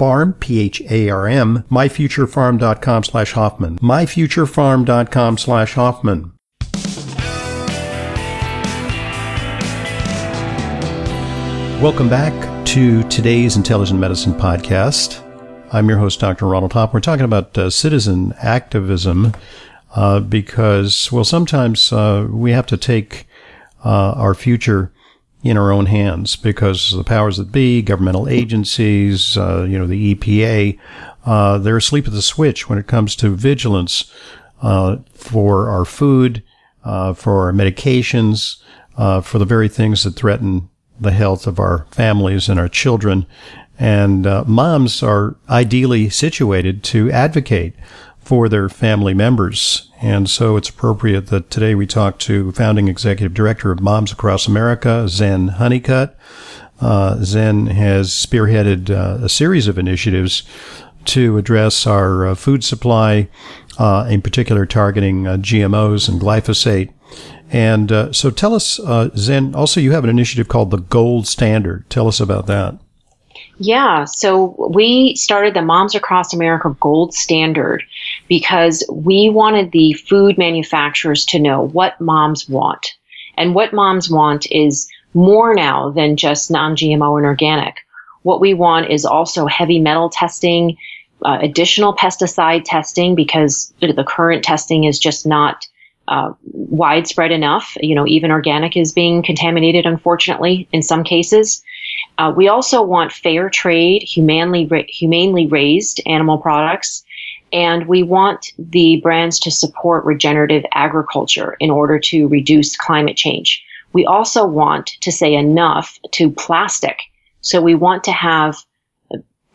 Pharm, P-H-A-R-M, myfuturepharm.com slash Hoffman, myfuturepharm.com slash Hoffman. Welcome back to today's Intelligent Medicine podcast. I'm your host, Dr. Ronald Hoffman. We're talking about uh, citizen activism uh, because, well, sometimes uh, we have to take uh, our future in our own hands because the powers that be, governmental agencies, uh, you know, the EPA, uh, they're asleep at the switch when it comes to vigilance uh, for our food, uh, for our medications, uh, for the very things that threaten the health of our families and our children. And uh, moms are ideally situated to advocate for their family members. And so it's appropriate that today we talk to founding executive director of Moms Across America, Zen Honeycutt. Uh, Zen has spearheaded uh, a series of initiatives to address our uh, food supply, uh, in particular targeting uh, GMOs and glyphosate. And uh, so tell us, Zen, also you have an initiative called the Gold Standard. Tell us about that. Yeah, so we started the Moms Across America Gold Standard because we wanted the food manufacturers to know what moms want. And what moms want is more now than just non GMO and organic. What we want is also heavy metal testing, uh, additional pesticide testing because the current testing is just not uh, widespread enough. You know, even organic is being contaminated, unfortunately, in some cases. Uh, we also want fair trade, humanely humanely raised animal products, and we want the brands to support regenerative agriculture in order to reduce climate change. We also want to say enough to plastic. So we want to have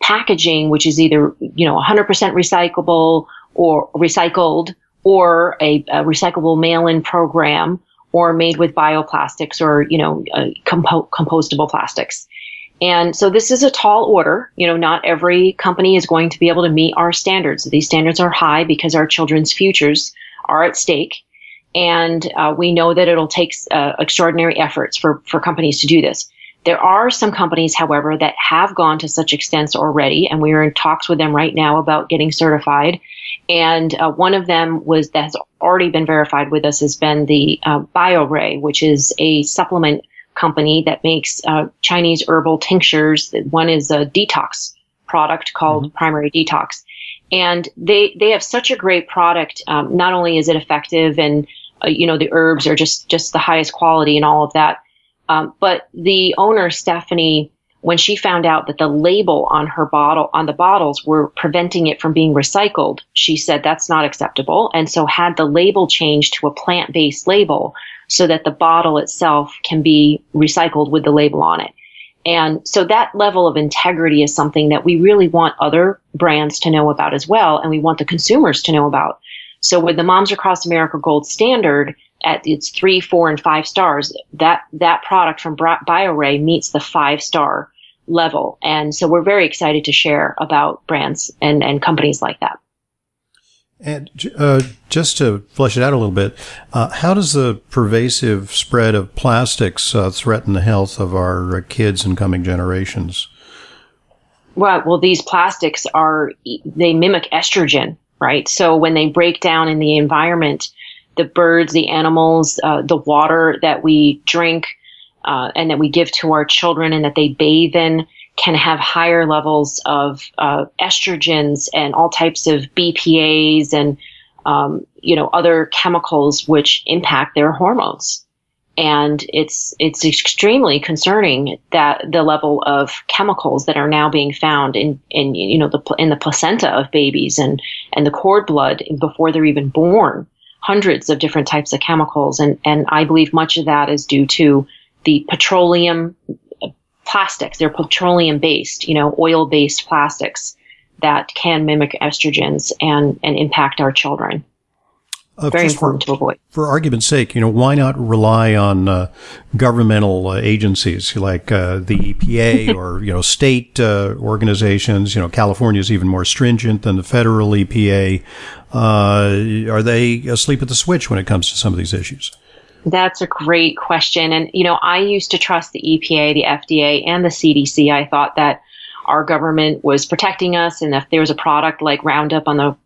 packaging which is either you know 100% recyclable or recycled or a, a recyclable mail-in program or made with bioplastics or you know uh, compo- compostable plastics and so this is a tall order. You know, not every company is going to be able to meet our standards. These standards are high because our children's futures are at stake. And uh, we know that it'll take uh, extraordinary efforts for, for companies to do this. There are some companies, however, that have gone to such extents already, and we are in talks with them right now about getting certified. And uh, one of them was that has already been verified with us has been the uh, BioRay, which is a supplement company that makes uh, Chinese herbal tinctures. One is a detox product called mm-hmm. Primary Detox, and they they have such a great product. Um, not only is it effective, and uh, you know the herbs are just just the highest quality and all of that, um, but the owner Stephanie. When she found out that the label on her bottle, on the bottles were preventing it from being recycled, she said that's not acceptable. And so had the label changed to a plant based label so that the bottle itself can be recycled with the label on it. And so that level of integrity is something that we really want other brands to know about as well, and we want the consumers to know about. So with the Moms Across America Gold Standard at its three, four, and five stars, that that product from BioRay meets the five star level, and so we're very excited to share about brands and and companies like that. And uh, just to flesh it out a little bit, uh, how does the pervasive spread of plastics uh, threaten the health of our uh, kids and coming generations? Well, well, these plastics are they mimic estrogen, right? So when they break down in the environment, the birds, the animals, uh, the water that we drink, uh, and that we give to our children, and that they bathe in, can have higher levels of uh, estrogens and all types of BPA's and um, you know, other chemicals which impact their hormones. And it's, it's extremely concerning that the level of chemicals that are now being found in, in, you know, the, in the placenta of babies and, and the cord blood before they're even born. Hundreds of different types of chemicals. And, and I believe much of that is due to the petroleum plastics. They're petroleum based, you know, oil based plastics that can mimic estrogens and, and impact our children. Uh, Very important for, to avoid. For argument's sake, you know, why not rely on uh, governmental uh, agencies like uh, the EPA or you know state uh, organizations? You know, California is even more stringent than the federal EPA. Uh, are they asleep at the switch when it comes to some of these issues? That's a great question. And, you know, I used to trust the EPA, the FDA, and the CDC. I thought that our government was protecting us. And if there was a product like Roundup on the,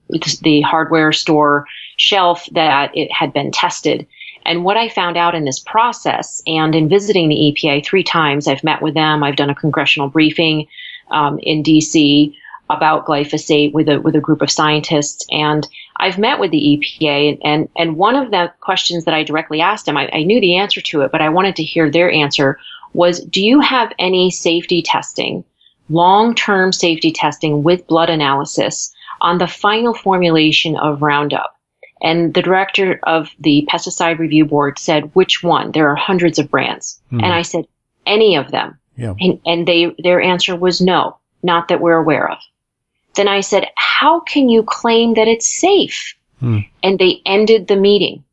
the hardware store shelf, that it had been tested. And what I found out in this process and in visiting the EPA three times, I've met with them, I've done a congressional briefing um, in DC about glyphosate with a with a group of scientists, and I've met with the EPA, and and, and one of the questions that I directly asked them, I, I knew the answer to it, but I wanted to hear their answer was, do you have any safety testing, long term safety testing with blood analysis on the final formulation of Roundup? And the director of the pesticide review board said, which one? There are hundreds of brands. Mm. And I said, any of them. Yeah. And, and they, their answer was no, not that we're aware of. Then I said, How can you claim that it's safe? Hmm. And they ended the meeting.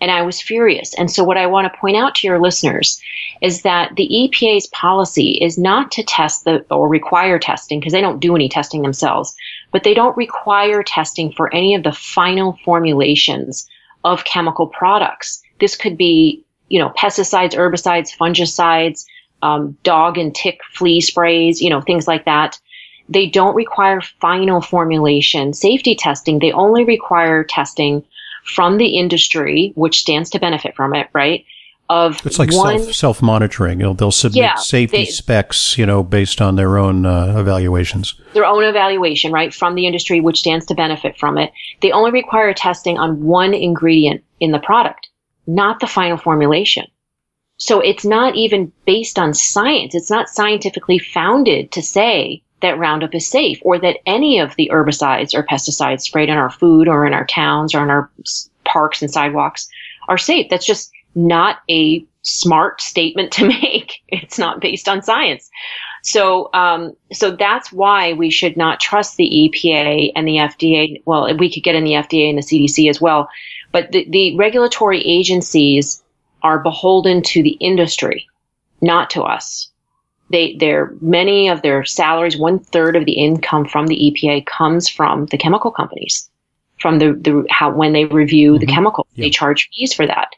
And I was furious. And so, what I want to point out to your listeners is that the EPA's policy is not to test the or require testing because they don't do any testing themselves, but they don't require testing for any of the final formulations of chemical products. This could be, you know, pesticides, herbicides, fungicides, um, dog and tick flea sprays, you know, things like that. They don't require final formulation safety testing. They only require testing from the industry, which stands to benefit from it, right? Of it's like one, self self monitoring. They'll, they'll submit yeah, safety they, specs, you know, based on their own uh, evaluations. Their own evaluation, right, from the industry, which stands to benefit from it. They only require testing on one ingredient in the product, not the final formulation. So it's not even based on science. It's not scientifically founded to say that Roundup is safe or that any of the herbicides or pesticides sprayed in our food or in our towns or in our parks and sidewalks are safe. That's just not a smart statement to make. It's not based on science. So, um, so that's why we should not trust the EPA and the FDA. Well, we could get in the FDA and the CDC as well, but the, the regulatory agencies are beholden to the industry, not to us. They, their many of their salaries, one third of the income from the EPA comes from the chemical companies, from the, the how when they review mm-hmm. the chemicals, they charge fees for that,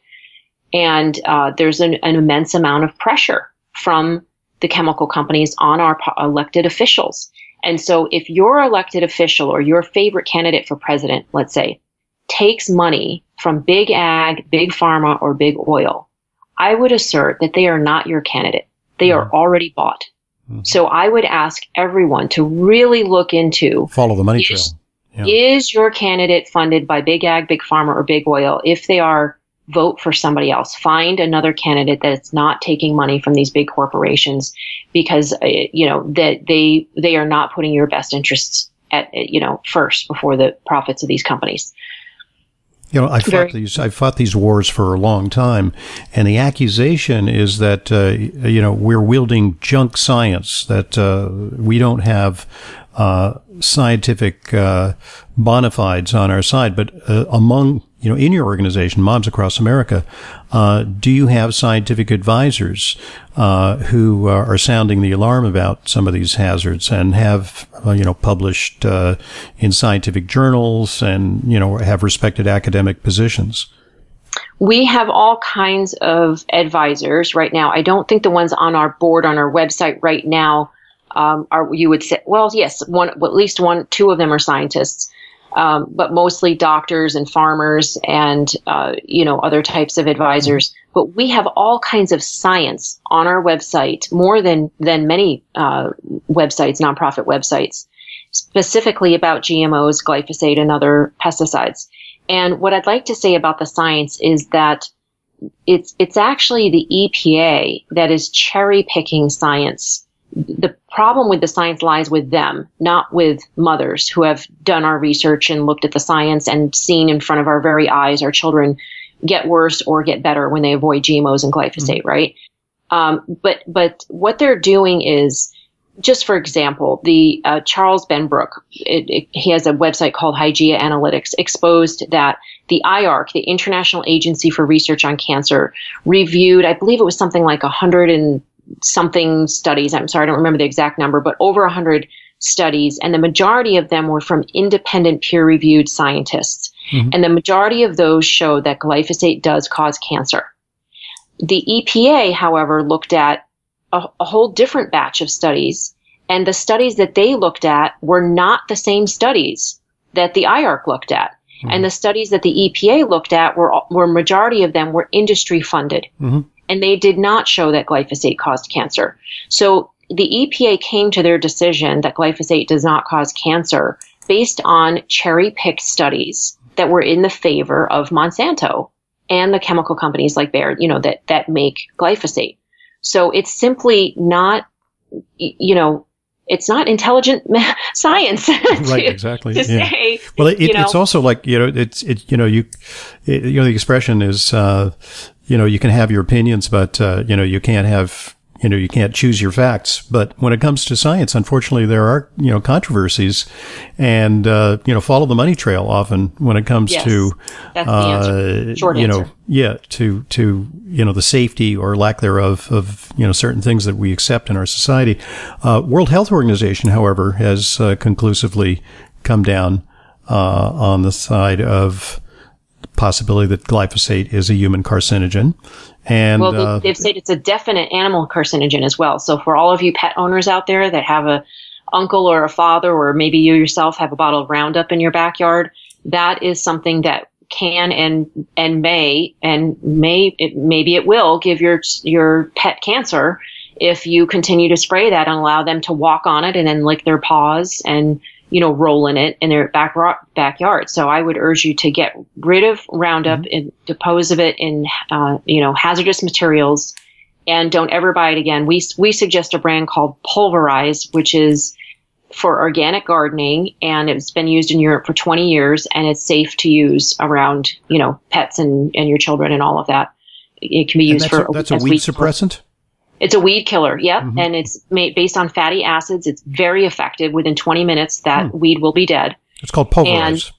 and uh, there's an, an immense amount of pressure from the chemical companies on our elected officials. And so, if your elected official or your favorite candidate for president, let's say, takes money from big ag, big pharma, or big oil, I would assert that they are not your candidate. They are already bought. Mm-hmm. So I would ask everyone to really look into follow the money is, trail. Yeah. Is your candidate funded by big ag, big pharma, or big oil? If they are, vote for somebody else. Find another candidate that's not taking money from these big corporations because uh, you know that they they are not putting your best interests at you know first before the profits of these companies. You know, I fought these. I fought these wars for a long time, and the accusation is that uh, you know we're wielding junk science. That uh, we don't have uh, scientific uh, bona fides on our side. But uh, among you know, in your organization, Moms Across America, uh, do you have scientific advisors uh, who are sounding the alarm about some of these hazards and have, uh, you know, published uh, in scientific journals and you know have respected academic positions? We have all kinds of advisors right now. I don't think the ones on our board on our website right now um, are you would say well yes one well, at least one two of them are scientists um, but mostly doctors and farmers and uh, you know other types of advisors. But we have all kinds of science on our website, more than than many uh, websites, nonprofit websites, specifically about GMOs, glyphosate, and other pesticides. And what I'd like to say about the science is that it's it's actually the EPA that is cherry picking science. The problem with the science lies with them, not with mothers who have done our research and looked at the science and seen in front of our very eyes our children get worse or get better when they avoid GMOs and glyphosate, mm-hmm. right? Um, but but what they're doing is just for example, the uh, Charles Benbrook, it, it, he has a website called Hygeia Analytics, exposed that the IARC, the International Agency for Research on Cancer, reviewed, I believe it was something like a hundred and something studies. I'm sorry, I don't remember the exact number, but over a hundred studies, and the majority of them were from independent peer-reviewed scientists. Mm-hmm. And the majority of those showed that glyphosate does cause cancer. The EPA, however, looked at a, a whole different batch of studies. And the studies that they looked at were not the same studies that the IARC looked at. Mm-hmm. And the studies that the EPA looked at were, were majority of them were industry funded. Mm-hmm. And they did not show that glyphosate caused cancer. So the EPA came to their decision that glyphosate does not cause cancer based on cherry picked studies that were in the favor of Monsanto and the chemical companies like Bayer, you know, that, that make glyphosate. So it's simply not, you know, it's not intelligent science. to, right, exactly. To yeah. say, well, it, it's also like you know, it's it, you know, you, it, you know, the expression is, uh, you know, you can have your opinions, but uh, you know, you can't have you know, you can't choose your facts. But when it comes to science, unfortunately, there are, you know, controversies and, uh, you know, follow the money trail often when it comes yes, to, uh, Short you know, yeah, to, to, you know, the safety or lack thereof of, you know, certain things that we accept in our society. Uh, World Health Organization, however, has uh, conclusively come down, uh, on the side of, possibility that glyphosate is a human carcinogen. And well, uh, they've said it's a definite animal carcinogen as well. So for all of you pet owners out there that have a uncle or a father, or maybe you yourself have a bottle of Roundup in your backyard, that is something that can and and may and may it, maybe it will give your your pet cancer if you continue to spray that and allow them to walk on it and then lick their paws and you know, roll in it in their back backyard. So I would urge you to get rid of Roundup mm-hmm. and dispose of it in, uh, you know, hazardous materials, and don't ever buy it again. We we suggest a brand called Pulverize, which is for organic gardening, and it's been used in Europe for 20 years, and it's safe to use around, you know, pets and and your children and all of that. It can be used that's for a, that's a weed suppressant. It's a weed killer, yep, mm-hmm. and it's made based on fatty acids. It's very effective. Within 20 minutes, that hmm. weed will be dead. It's called pulverize.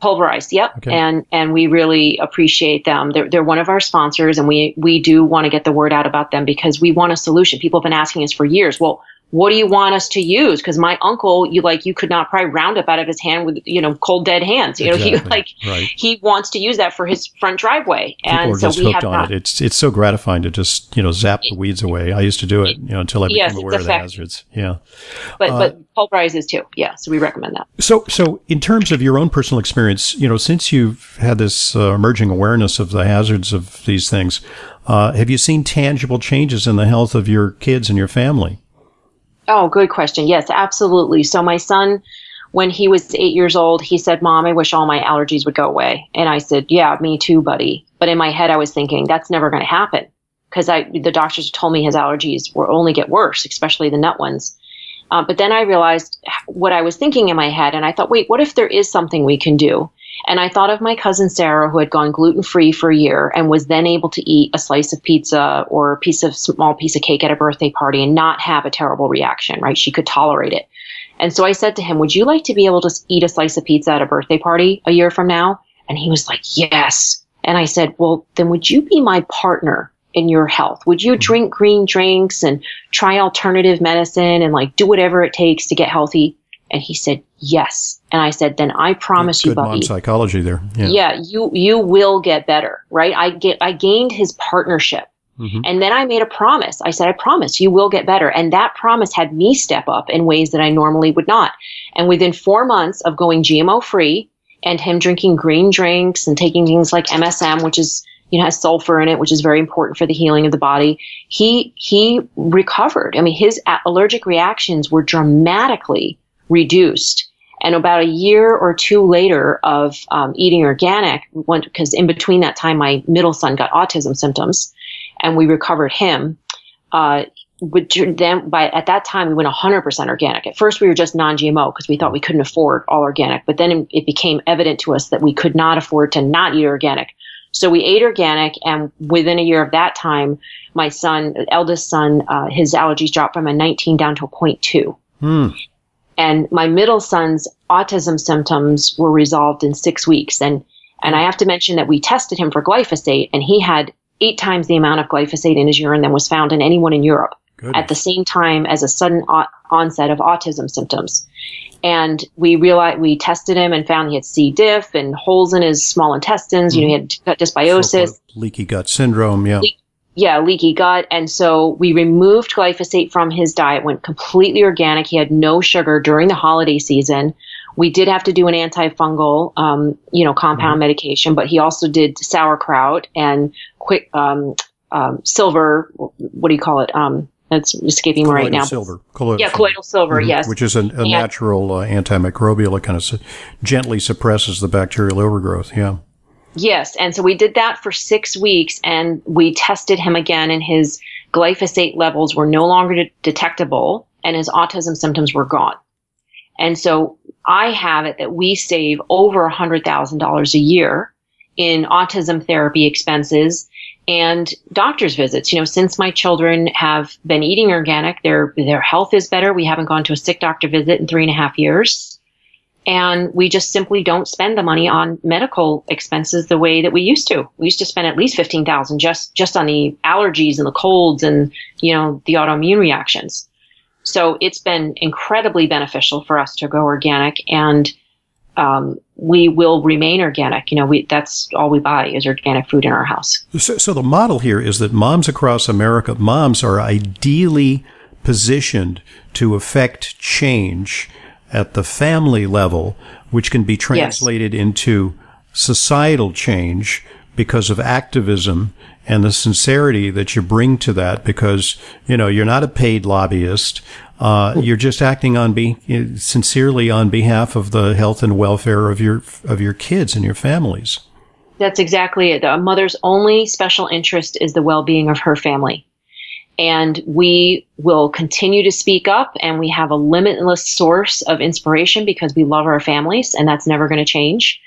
pulverized, yep, okay. and and we really appreciate them. They're they're one of our sponsors, and we we do want to get the word out about them because we want a solution. People have been asking us for years. Well, what do you want us to use? Because my uncle, you like, you could not pry Roundup out of his hand with, you know, cold dead hands. You exactly. know, he like, right. he wants to use that for his front driveway. People and are so just we hooked have on not. it. It's, it's so gratifying to just, you know, zap the weeds away. I used to do it, you know, until I became yes, aware of the hazards. Yeah. But, uh, but pulverizes too. Yeah. So we recommend that. So, so in terms of your own personal experience, you know, since you've had this uh, emerging awareness of the hazards of these things, uh, have you seen tangible changes in the health of your kids and your family? Oh, good question. Yes, absolutely. So my son, when he was eight years old, he said, Mom, I wish all my allergies would go away. And I said, Yeah, me too, buddy. But in my head, I was thinking, that's never going to happen because I, the doctors told me his allergies will only get worse, especially the nut ones. Uh, but then I realized what I was thinking in my head, and I thought, wait, what if there is something we can do? And I thought of my cousin Sarah, who had gone gluten free for a year and was then able to eat a slice of pizza or a piece of small piece of cake at a birthday party and not have a terrible reaction, right? She could tolerate it. And so I said to him, Would you like to be able to eat a slice of pizza at a birthday party a year from now? And he was like, Yes. And I said, Well, then would you be my partner in your health? Would you drink green drinks and try alternative medicine and like do whatever it takes to get healthy? And he said, yes. And I said, then I promise Good you, buddy. psychology there. Yeah. yeah. you, you will get better, right? I get, I gained his partnership. Mm-hmm. And then I made a promise. I said, I promise you will get better. And that promise had me step up in ways that I normally would not. And within four months of going GMO free and him drinking green drinks and taking things like MSM, which is, you know, has sulfur in it, which is very important for the healing of the body. He, he recovered. I mean, his allergic reactions were dramatically reduced. And about a year or two later of um, eating organic, because in between that time, my middle son got autism symptoms, and we recovered him. Uh, then by at that time we went 100% organic. At first we were just non-GMO because we thought we couldn't afford all organic, but then it became evident to us that we could not afford to not eat organic. So we ate organic, and within a year of that time, my son, eldest son, uh, his allergies dropped from a 19 down to a 0.2. Hmm. And my middle son's autism symptoms were resolved in six weeks. And, and I have to mention that we tested him for glyphosate and he had eight times the amount of glyphosate in his urine than was found in anyone in Europe Goodness. at the same time as a sudden o- onset of autism symptoms. And we realized we tested him and found he had C. diff and holes in his small intestines. You know, he mm-hmm. had gut dysbiosis. So-called leaky gut syndrome. Yeah. Le- yeah, leaky gut. And so we removed glyphosate from his diet, went completely organic. He had no sugar during the holiday season. We did have to do an antifungal, um, you know, compound medication, but he also did sauerkraut and quick, um, um, silver. What do you call it? Um, that's escaping me right now. silver. Colloidal Yeah, colloidal silver. Mhm. Yes. Which is a, a natural uh, antimicrobial. It kind of su- gently suppresses the bacterial overgrowth. Yeah. Yes. And so we did that for six weeks and we tested him again and his glyphosate levels were no longer de- detectable and his autism symptoms were gone. And so I have it that we save over $100,000 a year in autism therapy expenses and doctor's visits. You know, since my children have been eating organic, their, their health is better. We haven't gone to a sick doctor visit in three and a half years and we just simply don't spend the money on medical expenses the way that we used to. We used to spend at least fifteen thousand just just on the allergies and the colds and you know the autoimmune reactions. So it's been incredibly beneficial for us to go organic, and um, we will remain organic. You know, we that's all we buy is organic food in our house. So, so the model here is that moms across America, moms are ideally positioned to affect change at the family level, which can be translated into societal change because of activism and the sincerity that you bring to that because, you know, you're not a paid lobbyist. Uh, you're just acting on be sincerely on behalf of the health and welfare of your, of your kids and your families. That's exactly it. A mother's only special interest is the well-being of her family. And we will continue to speak up and we have a limitless source of inspiration because we love our families and that's never going to change.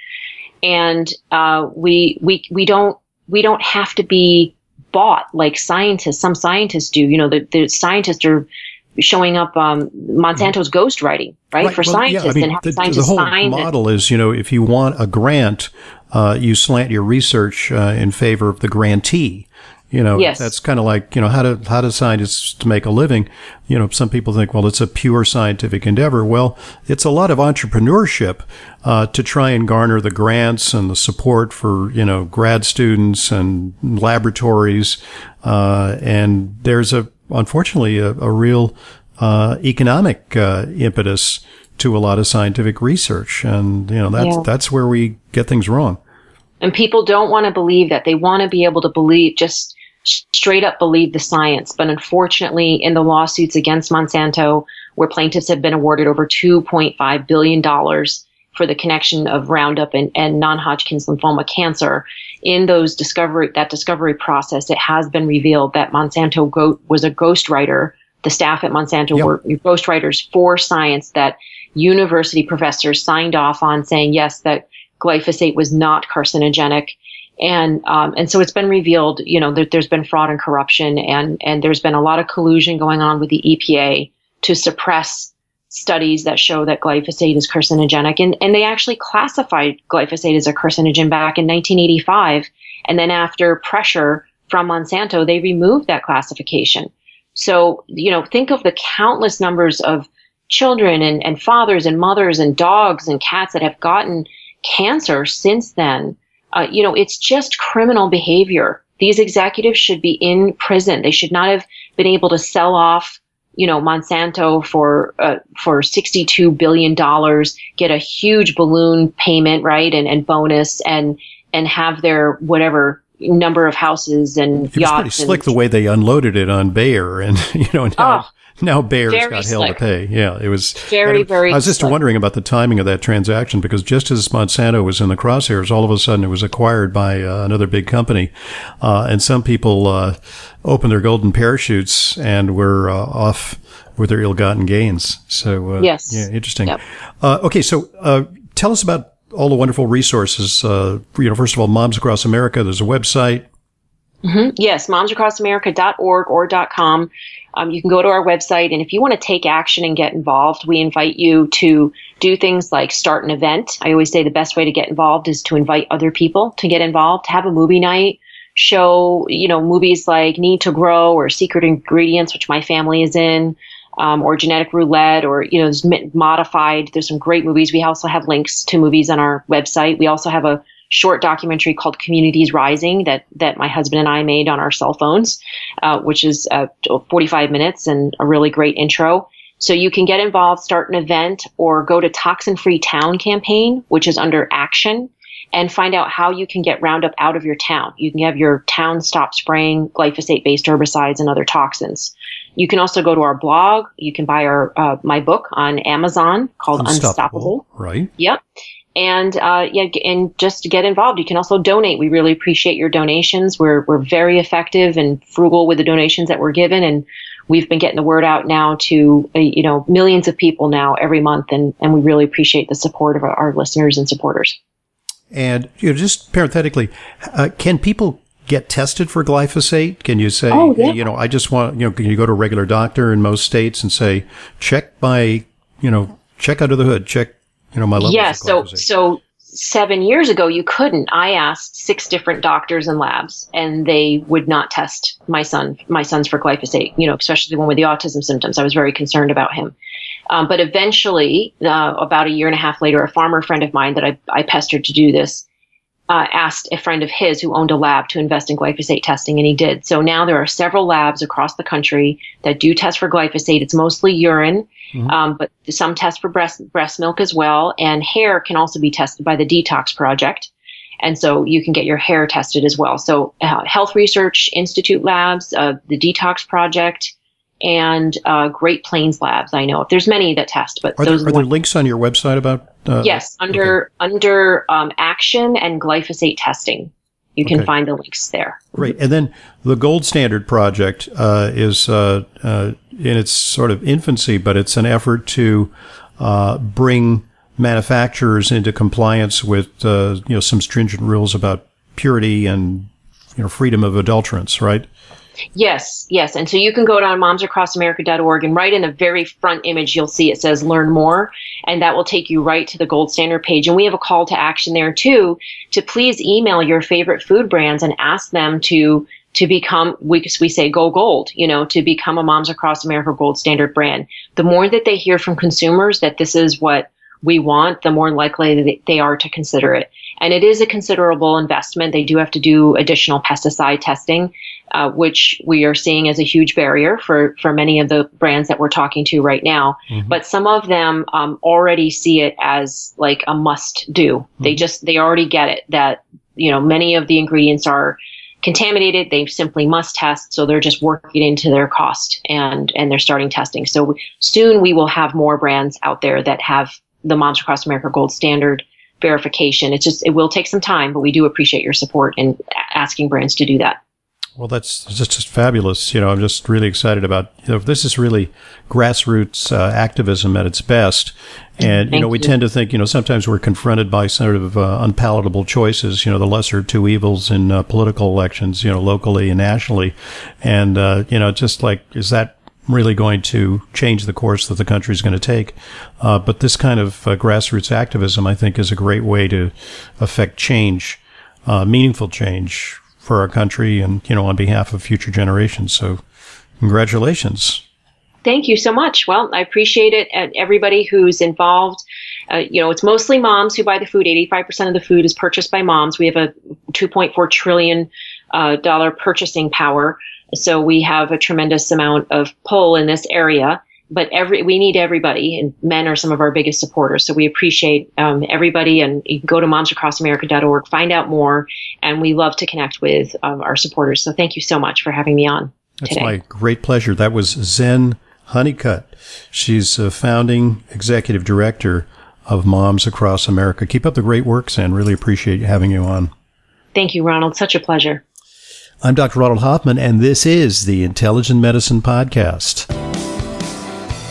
And, uh, we, we, we don't, we don't have to be bought like scientists. Some scientists do, you know, the, the scientists are showing up, um, Monsanto's ghostwriting, right? For well, scientists yeah, I mean, and have the, scientists the whole sign model is, you know, if you want a grant, uh, you slant your research uh, in favor of the grantee. You know, Yes. that's kind of like, you know, how do, how do scientists to make a living? You know, some people think, well, it's a pure scientific endeavor. Well, it's a lot of entrepreneurship, uh, to try and garner the grants and the support for, you know, grad students and laboratories. Uh, and there's a, unfortunately, a, a real, uh, economic, uh, impetus to a lot of scientific research. And, you know, that's, Yeah. that's where we get things wrong. And people don't want to believe that. They want to be able to believe, just straight up believe the science. But unfortunately, in the lawsuits against Monsanto, where plaintiffs have been awarded over $2.5 billion for the connection of Roundup and, and non-Hodgkin's lymphoma cancer, in those discovery, that discovery process, it has been revealed that Monsanto go, was a ghostwriter. The staff at Monsanto Yep. were ghostwriters for science that university professors signed off on saying, yes, that glyphosate was not carcinogenic. And, um, and so it's been revealed, you know, that there's been fraud and corruption and, and there's been a lot of collusion going on with the EPA to suppress studies that show that glyphosate is carcinogenic. And, and they actually classified glyphosate as a carcinogen back in 1985. And then after pressure from Monsanto, they removed that classification. So, you know, think of the countless numbers of children and, and fathers and mothers and dogs and cats that have gotten cancer since then. Uh, you know, it's just criminal behavior. These executives should be in prison. They should not have been able to sell off, you know, Monsanto for uh, for sixty two billion dollars, get a huge balloon payment, right, and and bonus, and and have their whatever number of houses and It was pretty slick and, the way they unloaded it on Bayer and, you know, now, Oh, now Bayer's Very got hell to pay. Yeah, it was Very, it- very I was just slick. wondering about the timing of that transaction because just as Monsanto was in the crosshairs, all of a sudden it was acquired by uh, another big company, uh, and some people uh, opened their golden parachutes and were uh, off with their ill-gotten gains. So uh, Yes. yeah, interesting. Yep. Uh, okay, so uh, tell us about all the wonderful resources. Uh, you know, first of all, Moms Across America. There's a website. Yes, momsacrossamerica.org or .com. Um, you can go to our website, and if you want to take action and get involved, we invite you to do things like start an event. I always say the best way to get involved is to invite other people to get involved, have a movie night, show you know movies like Need to Grow or Secret Ingredients, which my family is in. Um, or genetic roulette, or you know, modified. There's some great movies. We also have links to movies on our website. We also have a short documentary called Communities Rising that that my husband and I made on our cell phones, uh, which is uh, 45 minutes and a really great intro. So you can get involved, start an event, or go to Toxin Free Town campaign, which is under action, and find out how you can get Roundup out of your town. You can have your town stop spraying glyphosate-based herbicides and other toxins. You can also go to our blog. You can buy our uh, my book on Amazon called Unstoppable. right? Yep. And uh, yeah, and just to get involved, you can also donate. We really appreciate your donations. We're we're very effective and frugal with the donations that we're given, and we've been getting the word out now to uh, you know millions of people now every month, and and we really appreciate the support of our, our listeners and supporters. And you know, just parenthetically, uh, can people get tested for glyphosate? Can you say, Oh, yeah. you know, I just want, you know, can you go to a regular doctor in most states and say, check my, you know, check under the hood, check, you know, my levels Yeah. So so seven years ago, you couldn't. I asked six different doctors and labs, and they would not test my son, my sons for glyphosate. You know, especially the one with the autism symptoms. I was very concerned about him. Um, but eventually, uh, about a year and a half later, a farmer friend of mine that I, I pestered to do this uh, asked a friend of his who owned a lab to invest in glyphosate testing, and he did. So now there are several labs across the country that do test for glyphosate. It's mostly urine, um, but some test for breast breast milk as well, and hair can also be tested by the Detox Project. And so you can get your hair tested as well. So uh, Health Research Institute labs, uh, the Detox Project, and uh, Great Plains Labs. I know there's many that test, but are there, are there links on your website about? Uh, Yes, under under um, action and glyphosate testing, you can Okay. find the links there. Great. And then the Gold Standard Project uh, is uh, uh, in its sort of infancy, but it's an effort to uh, bring manufacturers into compliance with uh, you know some stringent rules about purity and you know freedom of adulterants, right? Yes, yes, and so you can go down momsacrossamerica.org and right in the very front image you'll see it says learn more and that will take you right to the gold standard page and we have a call to action there too to please email your favorite food brands and ask them to to become we we say go gold, you know, to become a Moms Across America gold standard brand. The more that they hear from consumers that this is what we want, the more likely they are to consider it. And it is a considerable investment. They do have to do additional pesticide testing, uh, which we are seeing as a huge barrier for, for many of the brands that we're talking to right now. But some of them um, already see it as like a must do. They just, they already get it that, you know, many of the ingredients are contaminated. They simply must test. So they're just working into their cost and, and they're starting testing. So soon we will have more brands out there that have the Moms Across America Gold Standard verification. It's just, it will take some time, but we do appreciate your support in asking brands to do that. Well, that's just, just fabulous. You know, I'm just really excited about, you know, this is really grassroots uh, activism at its best. And, you know, we you. tend to think, you know, sometimes we're confronted by sort of uh, unpalatable choices, you know, the lesser two evils in uh, political elections, you know, locally and nationally. And, uh, you know, just like, is that really going to change the course that the country is going to take? Uh, but this kind of uh, grassroots activism, I think, is a great way to affect change, uh, meaningful change for our country and, you know, on behalf of future generations. So congratulations. Thank you so much. Well, I appreciate it. And everybody who's involved, uh, you know, it's mostly moms who buy the food. 85% of the food is purchased by moms. We have a 2.4 trillion uh, dollar purchasing power. So we have a tremendous amount of pull in this area. But every we need everybody, and men are some of our biggest supporters. So we appreciate um, everybody, and you can go to momsacrossamerica.org, find out more, and we love to connect with um, our supporters. So thank you so much for having me on That's today. my great pleasure. That was Zen Honeycutt. She's a founding executive director of Moms Across America. Keep up the great work, Zen. Really appreciate having you on. Thank you, Ronald. Such a pleasure. I'm Dr. Ronald Hoffman, and this is the Intelligent Medicine Podcast.